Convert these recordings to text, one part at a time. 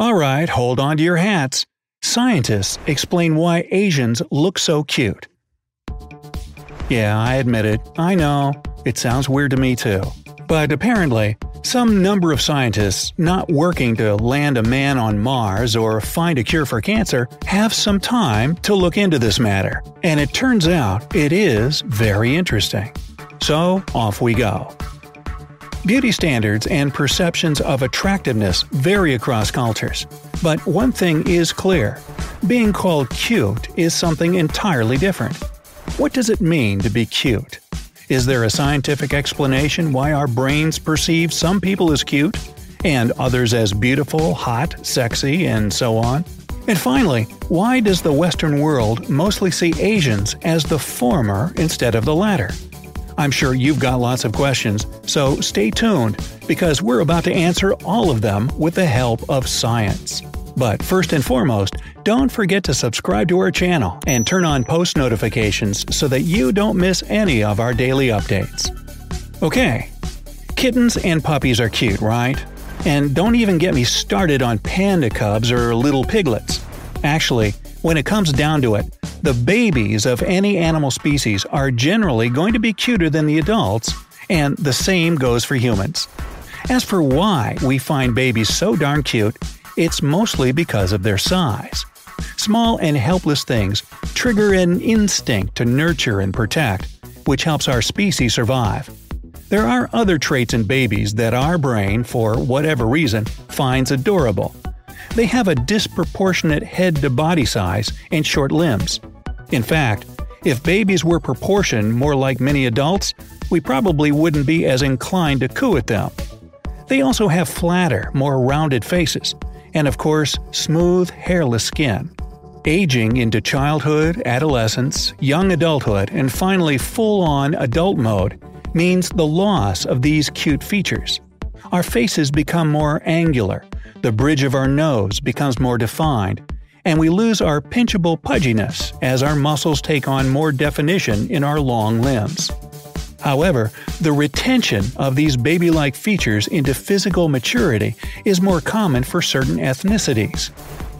Alright, hold on to your hats. Scientists explain why Asians look so cute. Yeah, I admit it. I know. It sounds weird to me too. But apparently, some number of scientists not working to land a man on Mars or find a cure for cancer have some time to look into this matter, and it turns out it is very interesting. So, off we go. Beauty standards and perceptions of attractiveness vary across cultures, but one thing is clear being called cute is something entirely different. What does it mean to be cute? Is there a scientific explanation why our brains perceive some people as cute, and others as beautiful, hot, sexy, and so on? And finally, why does the Western world mostly see Asians as the former instead of the latter? I'm sure you've got lots of questions, so stay tuned, because we're about to answer all of them with the help of science. But first and foremost, don't forget to subscribe to our channel and turn on post notifications so that you don't miss any of our daily updates. Okay, kittens and puppies are cute, right? And don't even get me started on panda cubs or little piglets. Actually, when it comes down to it, the babies of any animal species are generally going to be cuter than the adults, and the same goes for humans. As for why we find babies so darn cute, it's mostly because of their size. Small and helpless things trigger an instinct to nurture and protect, which helps our species survive. There are other traits in babies that our brain, for whatever reason, finds adorable, they have a disproportionate head to body size and short limbs. In fact, if babies were proportioned more like many adults, we probably wouldn't be as inclined to coo at them. They also have flatter, more rounded faces, and of course, smooth, hairless skin. Aging into childhood, adolescence, young adulthood, and finally full on adult mode means the loss of these cute features. Our faces become more angular, the bridge of our nose becomes more defined, and we lose our pinchable pudginess as our muscles take on more definition in our long limbs. However, the retention of these baby like features into physical maturity is more common for certain ethnicities.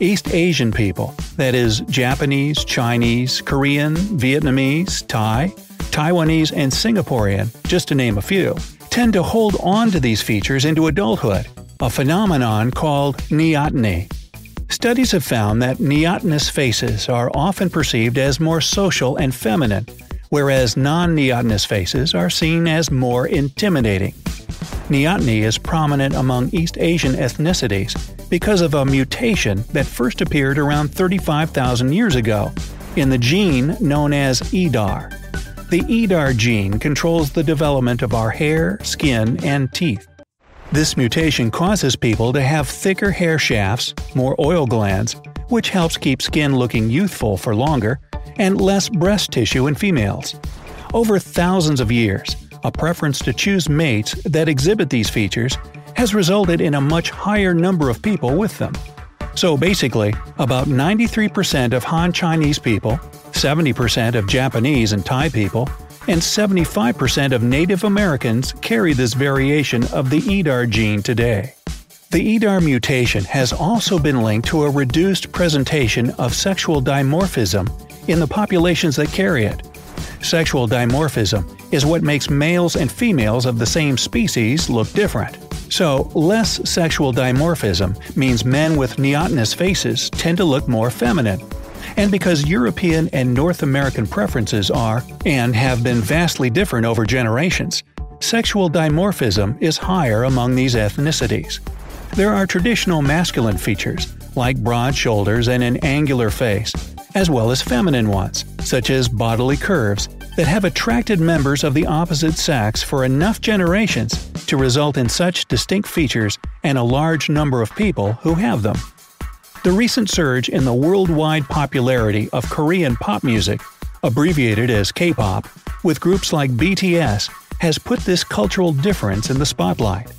East Asian people, that is, Japanese, Chinese, Korean, Vietnamese, Thai, Taiwanese, and Singaporean, just to name a few, tend to hold on to these features into adulthood a phenomenon called neoteny. Studies have found that neotenous faces are often perceived as more social and feminine, whereas non neotenous faces are seen as more intimidating. Neoteny is prominent among East Asian ethnicities because of a mutation that first appeared around 35,000 years ago in the gene known as EDAR. The EDAR gene controls the development of our hair, skin, and teeth. This mutation causes people to have thicker hair shafts, more oil glands, which helps keep skin looking youthful for longer, and less breast tissue in females. Over thousands of years, a preference to choose mates that exhibit these features has resulted in a much higher number of people with them. So basically, about 93% of Han Chinese people, 70% of Japanese and Thai people, and 75% of Native Americans carry this variation of the EDAR gene today. The EDAR mutation has also been linked to a reduced presentation of sexual dimorphism in the populations that carry it. Sexual dimorphism is what makes males and females of the same species look different. So, less sexual dimorphism means men with neotenous faces tend to look more feminine, and because European and North American preferences are, and have been vastly different over generations, sexual dimorphism is higher among these ethnicities. There are traditional masculine features, like broad shoulders and an angular face, as well as feminine ones, such as bodily curves, that have attracted members of the opposite sex for enough generations to result in such distinct features and a large number of people who have them. The recent surge in the worldwide popularity of Korean pop music, abbreviated as K pop, with groups like BTS, has put this cultural difference in the spotlight.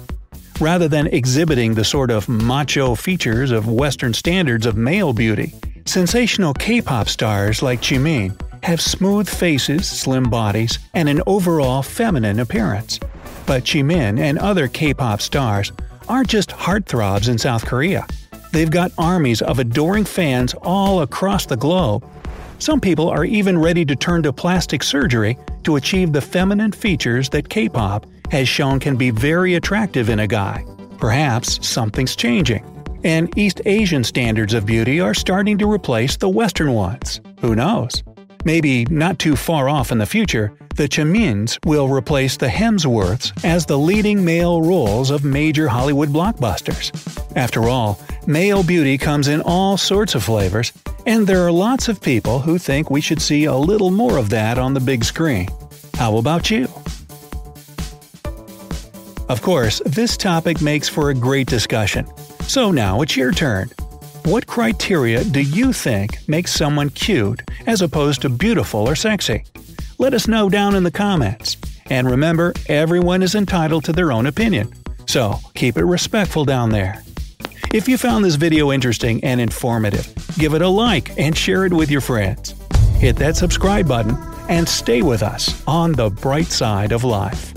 Rather than exhibiting the sort of macho features of Western standards of male beauty, sensational K pop stars like Jimin have smooth faces, slim bodies, and an overall feminine appearance. But Jimin and other K pop stars aren't just heartthrobs in South Korea. They've got armies of adoring fans all across the globe. Some people are even ready to turn to plastic surgery to achieve the feminine features that K pop has shown can be very attractive in a guy. Perhaps something's changing, and East Asian standards of beauty are starting to replace the Western ones. Who knows? Maybe not too far off in the future, the Jimins will replace the Hemsworths as the leading male roles of major Hollywood blockbusters. After all, male beauty comes in all sorts of flavors, and there are lots of people who think we should see a little more of that on the big screen. How about you? Of course, this topic makes for a great discussion. So now it's your turn. What criteria do you think makes someone cute as opposed to beautiful or sexy? Let us know down in the comments. And remember, everyone is entitled to their own opinion. So keep it respectful down there. If you found this video interesting and informative, give it a like and share it with your friends. Hit that subscribe button and stay with us on the bright side of life.